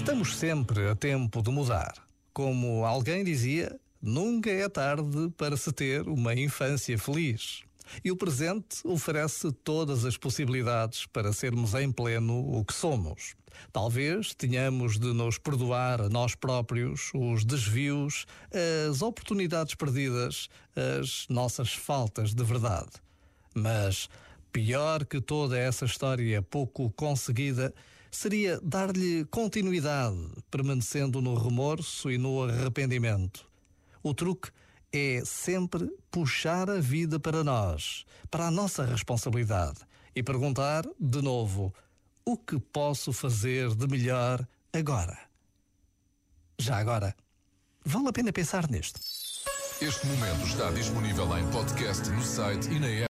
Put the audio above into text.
Estamos sempre a tempo de mudar. Como alguém dizia, nunca é tarde para se ter uma infância feliz. E o presente oferece todas as possibilidades para sermos em pleno o que somos. Talvez tenhamos de nos perdoar a nós próprios os desvios, as oportunidades perdidas, as nossas faltas de verdade. Mas pior que toda essa história pouco conseguida seria dar-lhe continuidade, permanecendo no remorso e no arrependimento. O truque é sempre puxar a vida para nós, para a nossa responsabilidade e perguntar de novo: o que posso fazer de melhor agora? Já agora, vale a pena pensar nisto. Este momento está disponível em podcast no site e na app.